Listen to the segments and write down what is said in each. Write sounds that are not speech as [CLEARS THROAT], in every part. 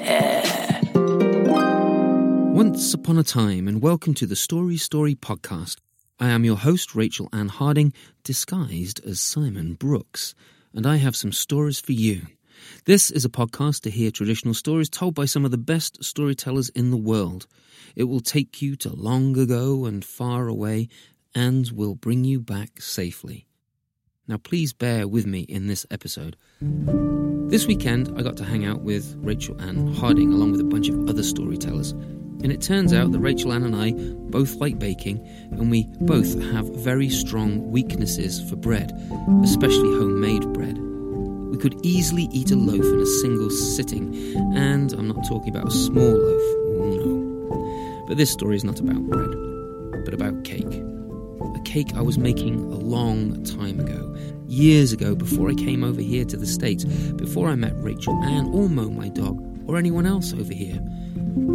[LAUGHS] Once upon a time, and welcome to the Story Story podcast. I am your host, Rachel Ann Harding, disguised as Simon Brooks, and I have some stories for you. This is a podcast to hear traditional stories told by some of the best storytellers in the world. It will take you to long ago and far away and will bring you back safely. Now, please bear with me in this episode. This weekend, I got to hang out with Rachel Ann Harding along with a bunch of other storytellers. And it turns out that Rachel Ann and I both like baking, and we both have very strong weaknesses for bread, especially homemade bread. We could easily eat a loaf in a single sitting, and I'm not talking about a small loaf, no. But this story is not about bread, but about cake. A cake I was making a long time ago, years ago before I came over here to the States, before I met Rachel Ann or Mo, my dog, or anyone else over here.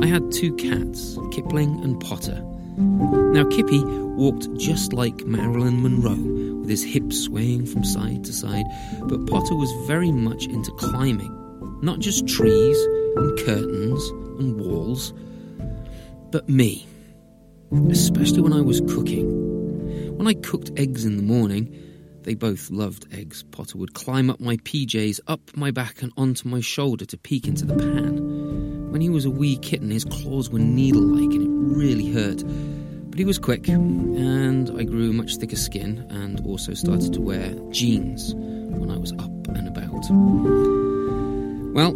I had two cats, Kipling and Potter. Now, Kippy walked just like Marilyn Monroe, with his hips swaying from side to side, but Potter was very much into climbing. Not just trees and curtains and walls, but me. Especially when I was cooking. When I cooked eggs in the morning, they both loved eggs. Potter would climb up my PJs, up my back, and onto my shoulder to peek into the pan. When he was a wee kitten, his claws were needle like and it really hurt. But he was quick, and I grew much thicker skin and also started to wear jeans when I was up and about. Well,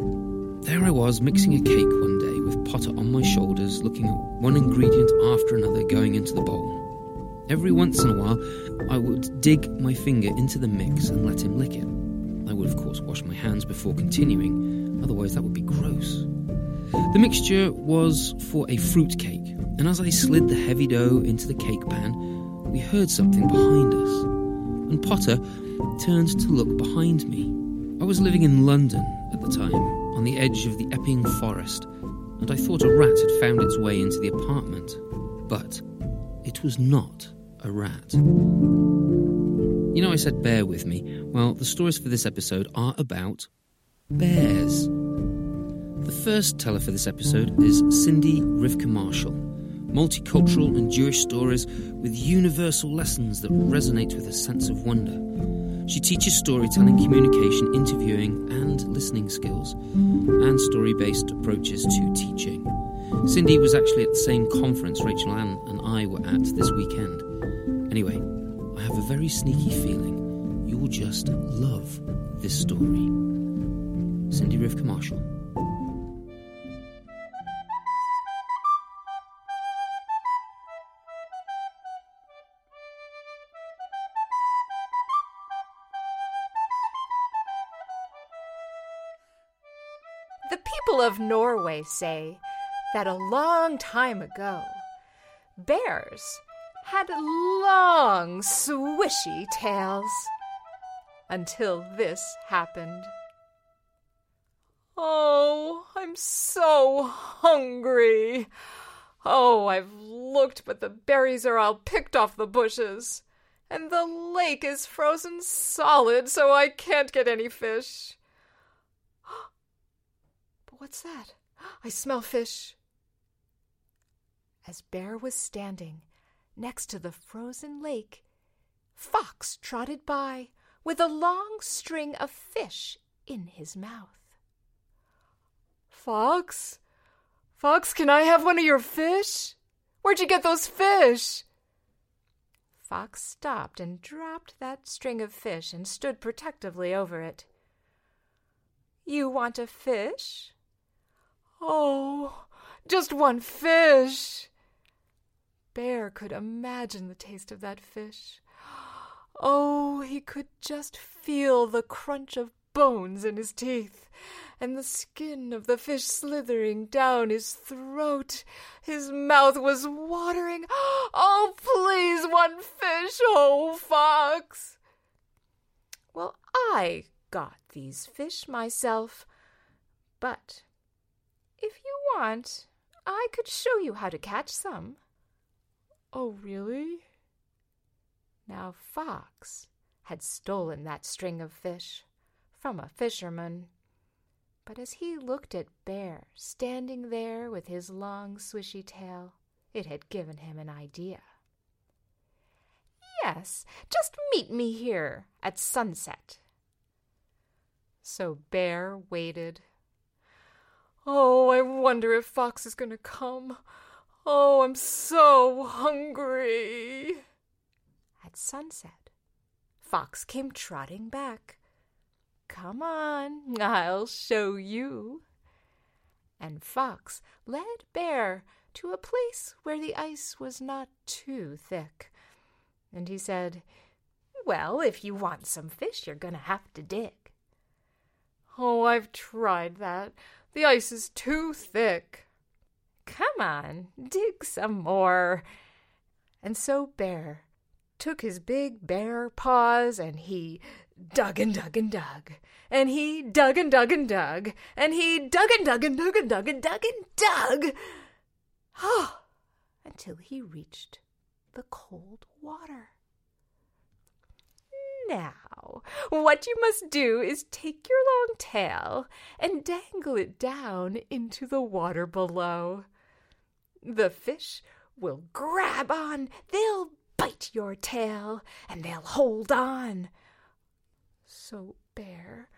there I was mixing a cake one day with Potter on my shoulders, looking at one ingredient after another going into the bowl. Every once in a while, I would dig my finger into the mix and let him lick it. I would, of course, wash my hands before continuing, otherwise, that would be gross. The mixture was for a fruit cake, and as I slid the heavy dough into the cake pan, we heard something behind us. And Potter turned to look behind me. I was living in London at the time, on the edge of the Epping Forest, and I thought a rat had found its way into the apartment. But it was not a rat. You know, I said bear with me. Well, the stories for this episode are about bears. The first teller for this episode is Cindy Rivka Marshall. Multicultural and Jewish stories with universal lessons that resonate with a sense of wonder. She teaches storytelling, communication, interviewing, and listening skills, and story based approaches to teaching. Cindy was actually at the same conference Rachel Ann and I were at this weekend. Anyway, I have a very sneaky feeling you will just love this story. Cindy Rivka Marshall. The people of Norway say that a long time ago, bears had long, swishy tails. Until this happened. Oh, I'm so hungry. Oh, I've looked, but the berries are all picked off the bushes. And the lake is frozen solid, so I can't get any fish. [GASPS] But what's that? [GASPS] I smell fish. As Bear was standing next to the frozen lake, Fox trotted by with a long string of fish in his mouth. Fox? Fox, can I have one of your fish? Where'd you get those fish? Fox stopped and dropped that string of fish and stood protectively over it. You want a fish? Oh, just one fish. Bear could imagine the taste of that fish. Oh, he could just feel the crunch of bones in his teeth and the skin of the fish slithering down his throat. His mouth was watering. [GASPS] Oh, please, one fish, oh, Fox! Well, I got these fish myself, but if you want, I could show you how to catch some. Oh, really? Now, Fox had stolen that string of fish from a fisherman. But as he looked at Bear standing there with his long, swishy tail, it had given him an idea. Yes, just meet me here at sunset. So Bear waited. Oh, I wonder if Fox is going to come. Oh, I'm so hungry. At sunset, Fox came trotting back. Come on, I'll show you. And Fox led Bear to a place where the ice was not too thick. And he said, Well, if you want some fish, you're going to have to dig. Oh, I've tried that. The ice is too thick. Come on, dig some more. And so Bear took his big bare paws and he dug and dug and dug. And he dug and dug and dug. And he dug and dug and dug and dug and dug and dug. Oh, until he reached the cold water. Now, what you must do is take your long tail and dangle it down into the water below. The fish will grab on, they'll bite your tail, and they'll hold on. So Bear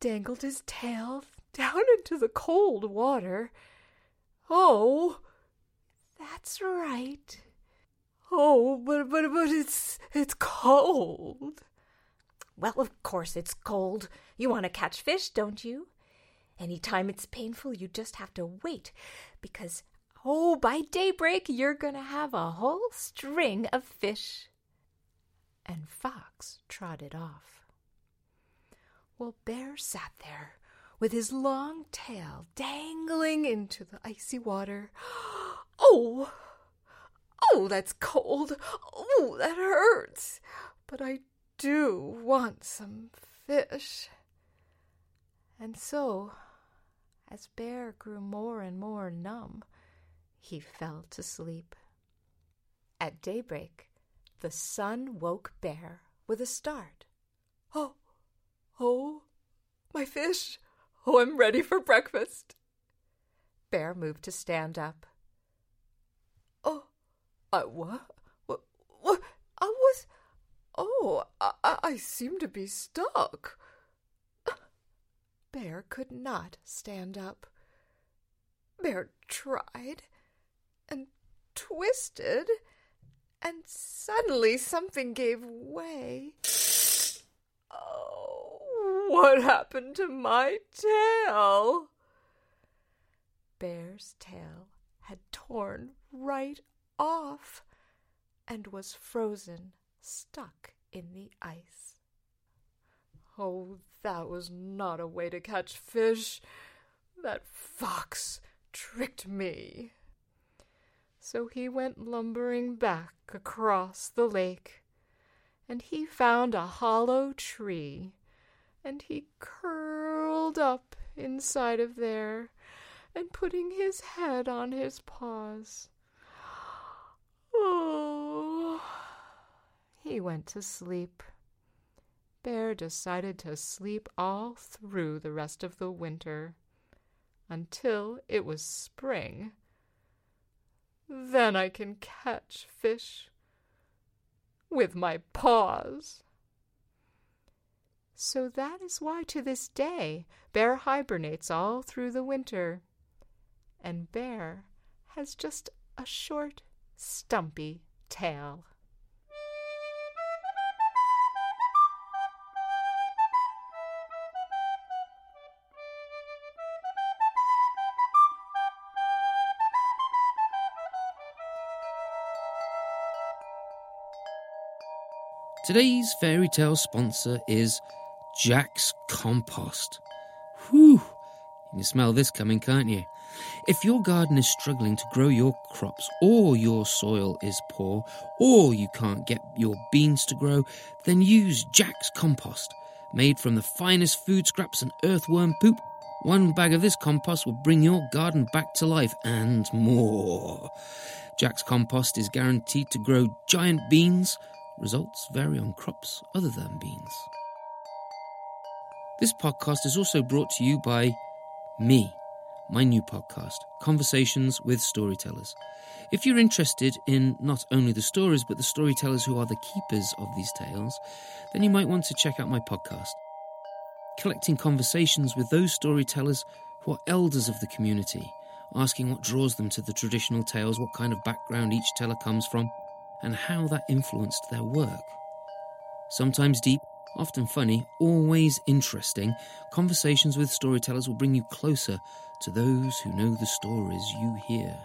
dangled his tail down into the cold water. Oh, that's right. Oh, but but but it's it's cold. Well, of course it's cold. You want to catch fish, don't you? Any time it's painful, you just have to wait because oh, by daybreak you're going to have a whole string of fish. And Fox trotted off. Well, Bear sat there with his long tail dangling into the icy water. [GASPS] Oh! Oh, that's cold. Oh, that hurts. But I do want some fish. And so, as Bear grew more and more numb, he fell to sleep. At daybreak, the sun woke Bear with a start. Oh, oh, my fish! Oh, I'm ready for breakfast. Bear moved to stand up. Oh, I what? What? What? I was. Oh, I, I seem to be stuck. Bear could not stand up. Bear tried and twisted, and suddenly something gave way. Oh, what happened to my tail? Bear's tail had torn right off and was frozen stuck in the ice. Oh, that was not a way to catch fish. That fox tricked me. So he went lumbering back across the lake, and he found a hollow tree, and he curled up inside of there, and putting his head on his paws. Oh. He went to sleep. Bear decided to sleep all through the rest of the winter until it was spring. Then I can catch fish with my paws. So that is why to this day Bear hibernates all through the winter. And Bear has just a short, stumpy tail. Today's fairy tale sponsor is Jack's Compost. Whew, You can smell this coming, can't you? If your garden is struggling to grow your crops, or your soil is poor, or you can't get your beans to grow, then use Jack's compost. Made from the finest food scraps and earthworm poop, one bag of this compost will bring your garden back to life and more. Jack's compost is guaranteed to grow giant beans. Results vary on crops other than beans. This podcast is also brought to you by me, my new podcast, Conversations with Storytellers. If you're interested in not only the stories, but the storytellers who are the keepers of these tales, then you might want to check out my podcast. Collecting conversations with those storytellers who are elders of the community, asking what draws them to the traditional tales, what kind of background each teller comes from, and how that influenced their work. Sometimes deep, often funny, always interesting, conversations with storytellers will bring you closer to those who know the stories you hear.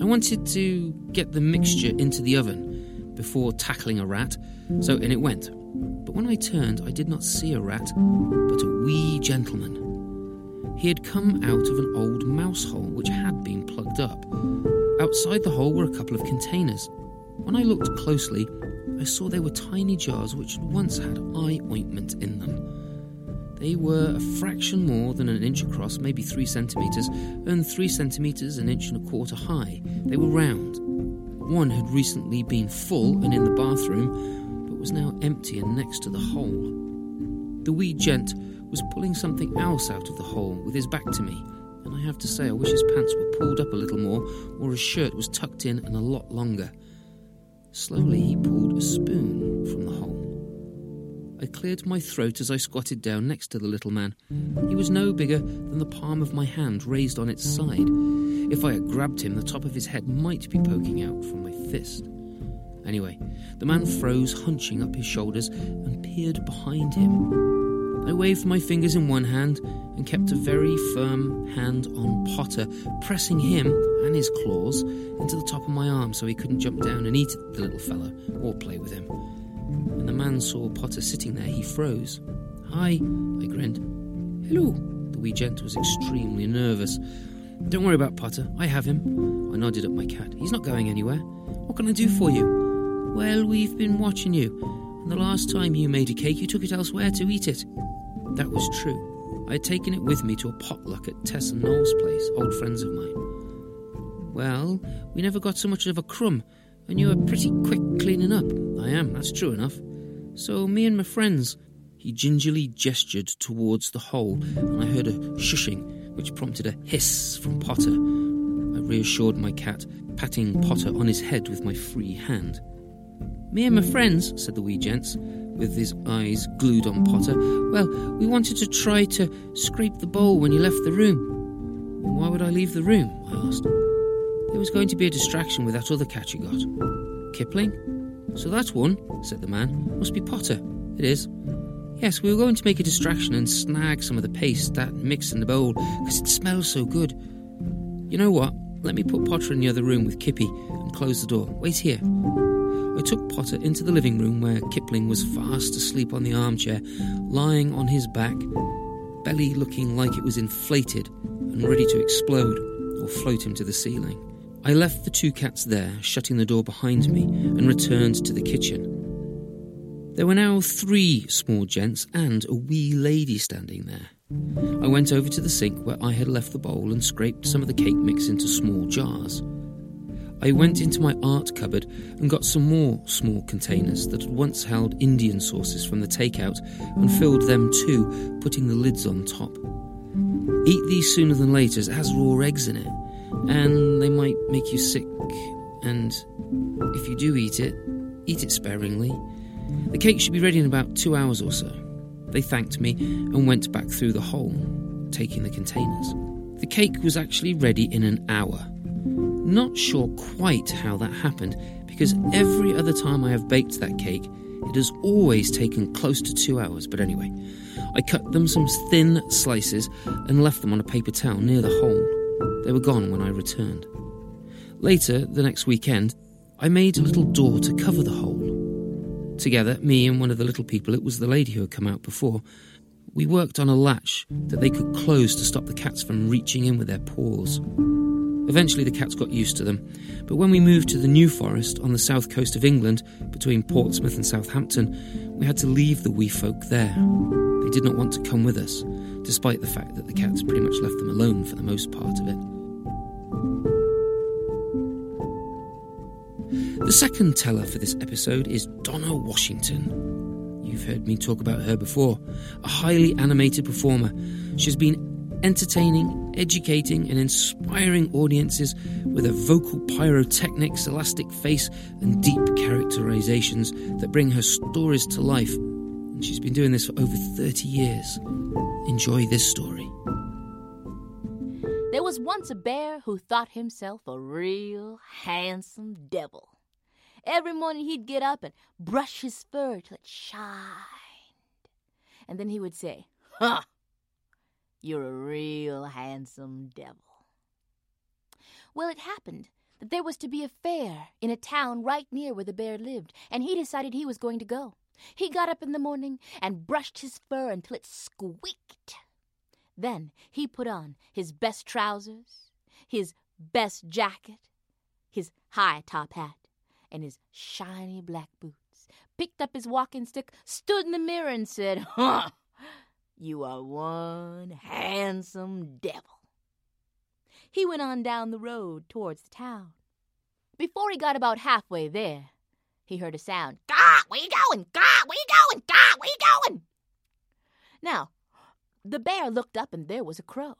I wanted to get the mixture into the oven before tackling a rat, so in it went. But when I turned, I did not see a rat, but a wee gentleman. He had come out of an old mouse hole which had been plugged up. Outside the hole were a couple of containers. When I looked closely, I saw they were tiny jars which once had eye ointment in them. They were a fraction more than an inch across, maybe three centimetres, and three centimetres, an inch and a quarter high. They were round. One had recently been full and in the bathroom, was now empty and next to the hole. The wee gent was pulling something else out of the hole with his back to me, and I have to say I wish his pants were pulled up a little more or his shirt was tucked in and a lot longer. Slowly he pulled a spoon from the hole. I cleared my throat as I squatted down next to the little man. He was no bigger than the palm of my hand raised on its side. If I had grabbed him, the top of his head might be poking out from my fist. Anyway, the man froze, hunching up his shoulders, and peered behind him. I waved my fingers in one hand and kept a very firm hand on Potter, pressing him and his claws into the top of my arm so he couldn't jump down and eat the little fellow or play with him. When the man saw Potter sitting there, he froze. Hi, I grinned. Hello. The wee gent was extremely nervous. Don't worry about Potter, I have him. I nodded at my cat. He's not going anywhere. What can I do for you? Well, we've been watching you, and the last time you made a cake, you took it elsewhere to eat it. That was true. I had taken it with me to a potluck at Tess and Noel's place, old friends of mine. Well, we never got so much of a crumb, and you were pretty quick cleaning up. I am, that's true enough. So, me and my friends. He gingerly gestured towards the hole, and I heard a shushing, which prompted a hiss from Potter. I reassured my cat, patting Potter on his head with my free hand. Me and my friends, said the wee gents, with his eyes glued on Potter. Well, we wanted to try to scrape the bowl when you left the room. why would I leave the room? I asked. There was going to be a distraction with that other cat you got. Kipling? So that's one, said the man. Must be Potter. It is. Yes, we were going to make a distraction and snag some of the paste that mixed in the bowl because it smells so good. You know what? Let me put Potter in the other room with Kippy and close the door. Wait here. I took Potter into the living room where Kipling was fast asleep on the armchair, lying on his back, belly looking like it was inflated and ready to explode or float him to the ceiling. I left the two cats there, shutting the door behind me, and returned to the kitchen. There were now three small gents and a wee lady standing there. I went over to the sink where I had left the bowl and scraped some of the cake mix into small jars. I went into my art cupboard and got some more small containers that had once held Indian sauces from the takeout and filled them too, putting the lids on top. Eat these sooner than later, as it has raw eggs in it, and they might make you sick. And if you do eat it, eat it sparingly. The cake should be ready in about two hours or so. They thanked me and went back through the hole, taking the containers. The cake was actually ready in an hour not sure quite how that happened because every other time I have baked that cake, it has always taken close to two hours. But anyway, I cut them some thin slices and left them on a paper towel near the hole. They were gone when I returned. Later, the next weekend, I made a little door to cover the hole. Together, me and one of the little people, it was the lady who had come out before, we worked on a latch that they could close to stop the cats from reaching in with their paws. Eventually, the cats got used to them, but when we moved to the New Forest on the south coast of England, between Portsmouth and Southampton, we had to leave the wee folk there. They did not want to come with us, despite the fact that the cats pretty much left them alone for the most part of it. The second teller for this episode is Donna Washington. You've heard me talk about her before. A highly animated performer, she's been entertaining, educating, and inspiring audiences with her vocal pyrotechnics, elastic face, and deep characterizations that bring her stories to life. And she's been doing this for over 30 years. Enjoy this story. There was once a bear who thought himself a real handsome devil. Every morning he'd get up and brush his fur till it shined. And then he would say, Huh, you're a real handsome devil. Well, it happened that there was to be a fair in a town right near where the bear lived, and he decided he was going to go. He got up in the morning and brushed his fur until it squeaked. Then he put on his best trousers, his best jacket, his high top hat, and his shiny black boots, picked up his walking stick, stood in the mirror, and said, Huh, you are one handsome devil. He went on down the road towards the town. Before he got about halfway there, he heard a sound. Gah, where you going? Gah, where you going? Gah, where you going? Now, the bear looked up and there was a crow.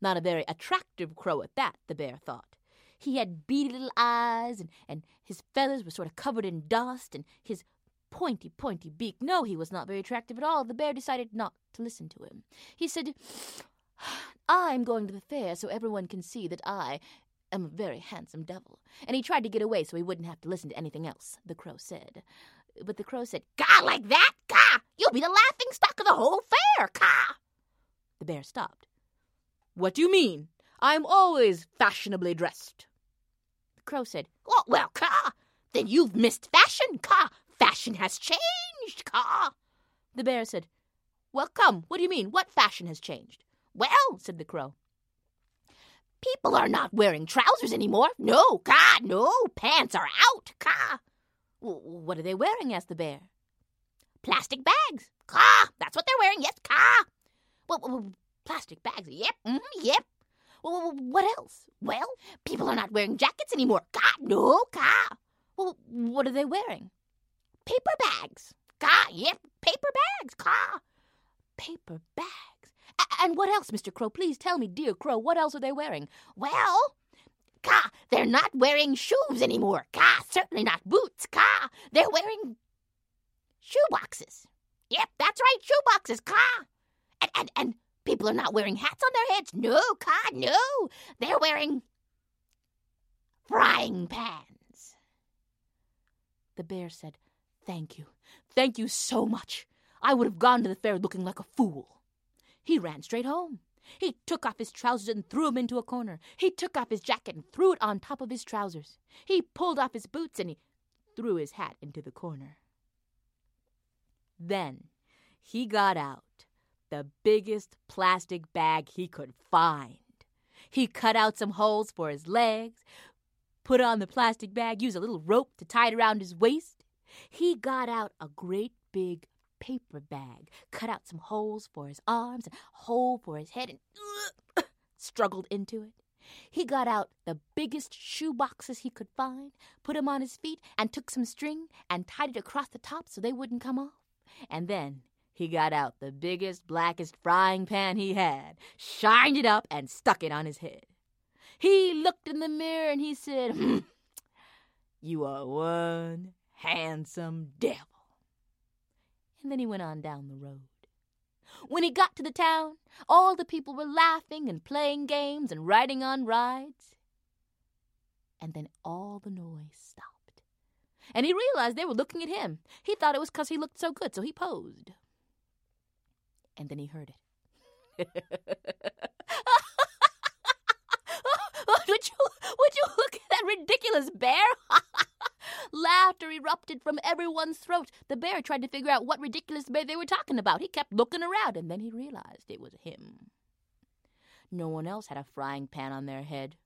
Not a very attractive crow at that, the bear thought. He had beady little eyes, and, and his feathers were sort of covered in dust, and his pointy, pointy beak. No, he was not very attractive at all. The bear decided not to listen to him. He said, I'm going to the fair so everyone can see that I am a very handsome devil. And he tried to get away so he wouldn't have to listen to anything else, the crow said. But the crow said, Gah, like that? Gah! You'll be the laughing stock of the whole fair, Gah! The bear stopped. What do you mean? I'm always fashionably dressed. The crow said, oh, Well, Caw, then you've missed fashion, Caw. Fashion has changed, Caw. The bear said, Well, come, what do you mean? What fashion has changed? Well, said the crow, people are not wearing trousers anymore. No, Caw, no, pants are out, Caw. What are they wearing? asked the bear. Plastic bags. Caw, that's what they're wearing, yes, Caw. Well, plastic bags, yep, mm, yep. Well, what else? Well, people are not wearing jackets anymore. God, no, God. Well, what are they wearing? Paper bags. God, yep, paper bags. God. Paper bags. A- and what else, Mr. Crow? Please tell me, dear Crow, what else are they wearing? Well, Ka, they're not wearing shoes anymore. Ka, certainly not boots. Ka, they're wearing shoe boxes. Yep, that's right, shoe boxes. Ka. And, and, and People are not wearing hats on their heads. No, God, no. They're wearing frying pans. The bear said, Thank you. Thank you so much. I would have gone to the fair looking like a fool. He ran straight home. He took off his trousers and threw them into a corner. He took off his jacket and threw it on top of his trousers. He pulled off his boots and he threw his hat into the corner. Then he got out the biggest plastic bag he could find. He cut out some holes for his legs, put on the plastic bag, used a little rope to tie it around his waist. He got out a great big paper bag, cut out some holes for his arms, and a hole for his head, and [CLEARS THROAT] struggled into it. He got out the biggest shoe boxes he could find, put them on his feet, and took some string and tied it across the top so they wouldn't come off. And then he got out the biggest, blackest frying pan he had, shined it up, and stuck it on his head. He looked in the mirror and he said, hmm, You are one handsome devil. And then he went on down the road. When he got to the town, all the people were laughing and playing games and riding on rides. And then all the noise stopped. And he realized they were looking at him. He thought it was because he looked so good, so he posed and then he heard it. [LAUGHS] would you would you look at that ridiculous bear? [LAUGHS] Laughter erupted from everyone's throat. The bear tried to figure out what ridiculous bear they were talking about. He kept looking around, and then he realized it was him. No one else had a frying pan on their head.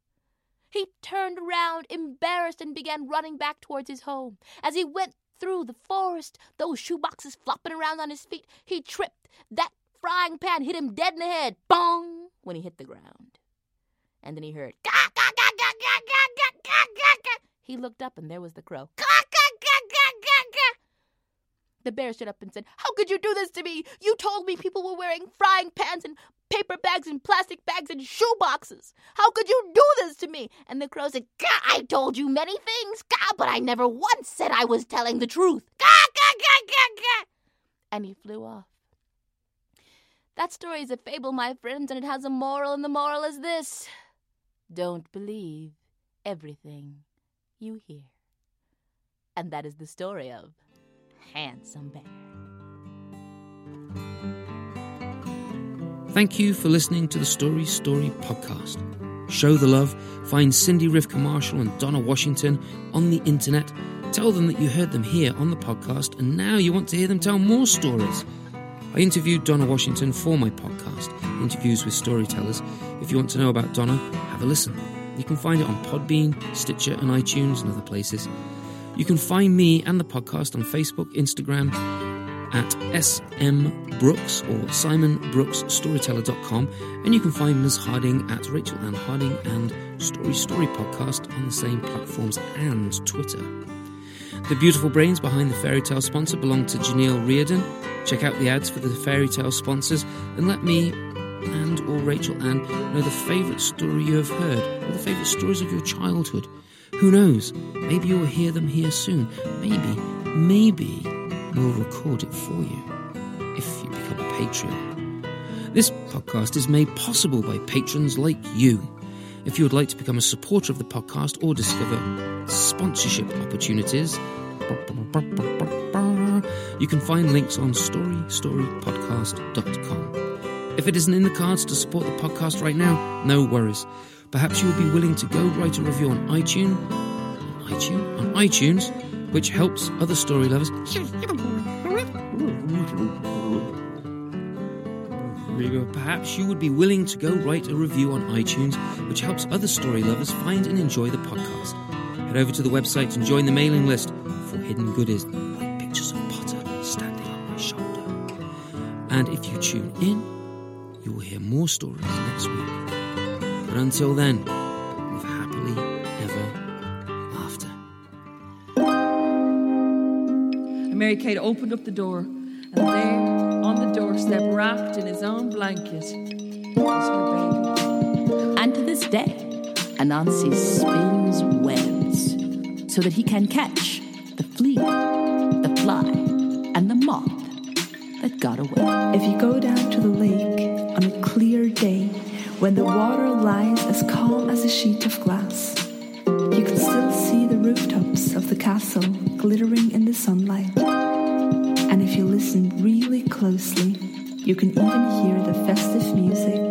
He turned around, embarrassed, and began running back towards his home. As he went through the forest, those shoeboxes flopping around on his feet, he tripped. That frying pan hit him dead in the head, bong, when he hit the ground. And then he heard, gah, gah, gah, gah, gah, gah, gah, gah, gah. He looked up, and there was the crow. The bear stood up and said, How could you do this to me? You told me people were wearing frying pans and paper bags and plastic bags and shoe boxes. How could you do this to me? And the crow said, I told you many things, gah, but I never once said I was telling the truth. Gah, gah, gah, gah, gah. And he flew off. That story is a fable, my friends, and it has a moral, and the moral is this Don't believe everything you hear. And that is the story of Handsome Bear. Thank you for listening to the Story Story podcast. Show the love, find Cindy Rivka Marshall and Donna Washington on the internet. Tell them that you heard them here on the podcast and now you want to hear them tell more stories. I interviewed Donna Washington for my podcast, Interviews with Storytellers. If you want to know about Donna, have a listen. You can find it on Podbean, Stitcher, and iTunes and other places. You can find me and the podcast on Facebook, Instagram, at SM Brooks or SimonBrooksStoryteller.com, and you can find Ms. Harding at Rachel Ann Harding and Story Story Podcast on the same platforms and Twitter. The beautiful brains behind the fairy tale sponsor belong to Janelle Reardon. Check out the ads for the fairy tale sponsors and let me and or Rachel Ann know the favourite story you have heard or the favourite stories of your childhood. Who knows? Maybe you'll hear them here soon. Maybe, maybe we'll record it for you if you become a Patreon. This podcast is made possible by patrons like you. If you would like to become a supporter of the podcast or discover sponsorship opportunities, you can find links on storystorypodcast.com. If it isn't in the cards to support the podcast right now, no worries. Perhaps you will be willing to go write a review on iTunes, on iTunes, on iTunes, which helps other story lovers. Perhaps you would be willing to go write a review on iTunes, which helps other story lovers find and enjoy the podcast. Head over to the website and join the mailing list for hidden goodies like pictures of Potter standing on my shoulder. And if you tune in, more stories next week. But until then, live happily ever after. And Mary Kate opened up the door, and there, on the doorstep, wrapped in his own blanket, was her baby. And to this day, Anansi spins webs so that he can catch the flea, the fly, and the moth that got away. If you go down to the lake on a clear day when the water lies as calm as a sheet of glass, you can still see the rooftops of the castle glittering in the sunlight. And if you listen really closely, you can even hear the festive music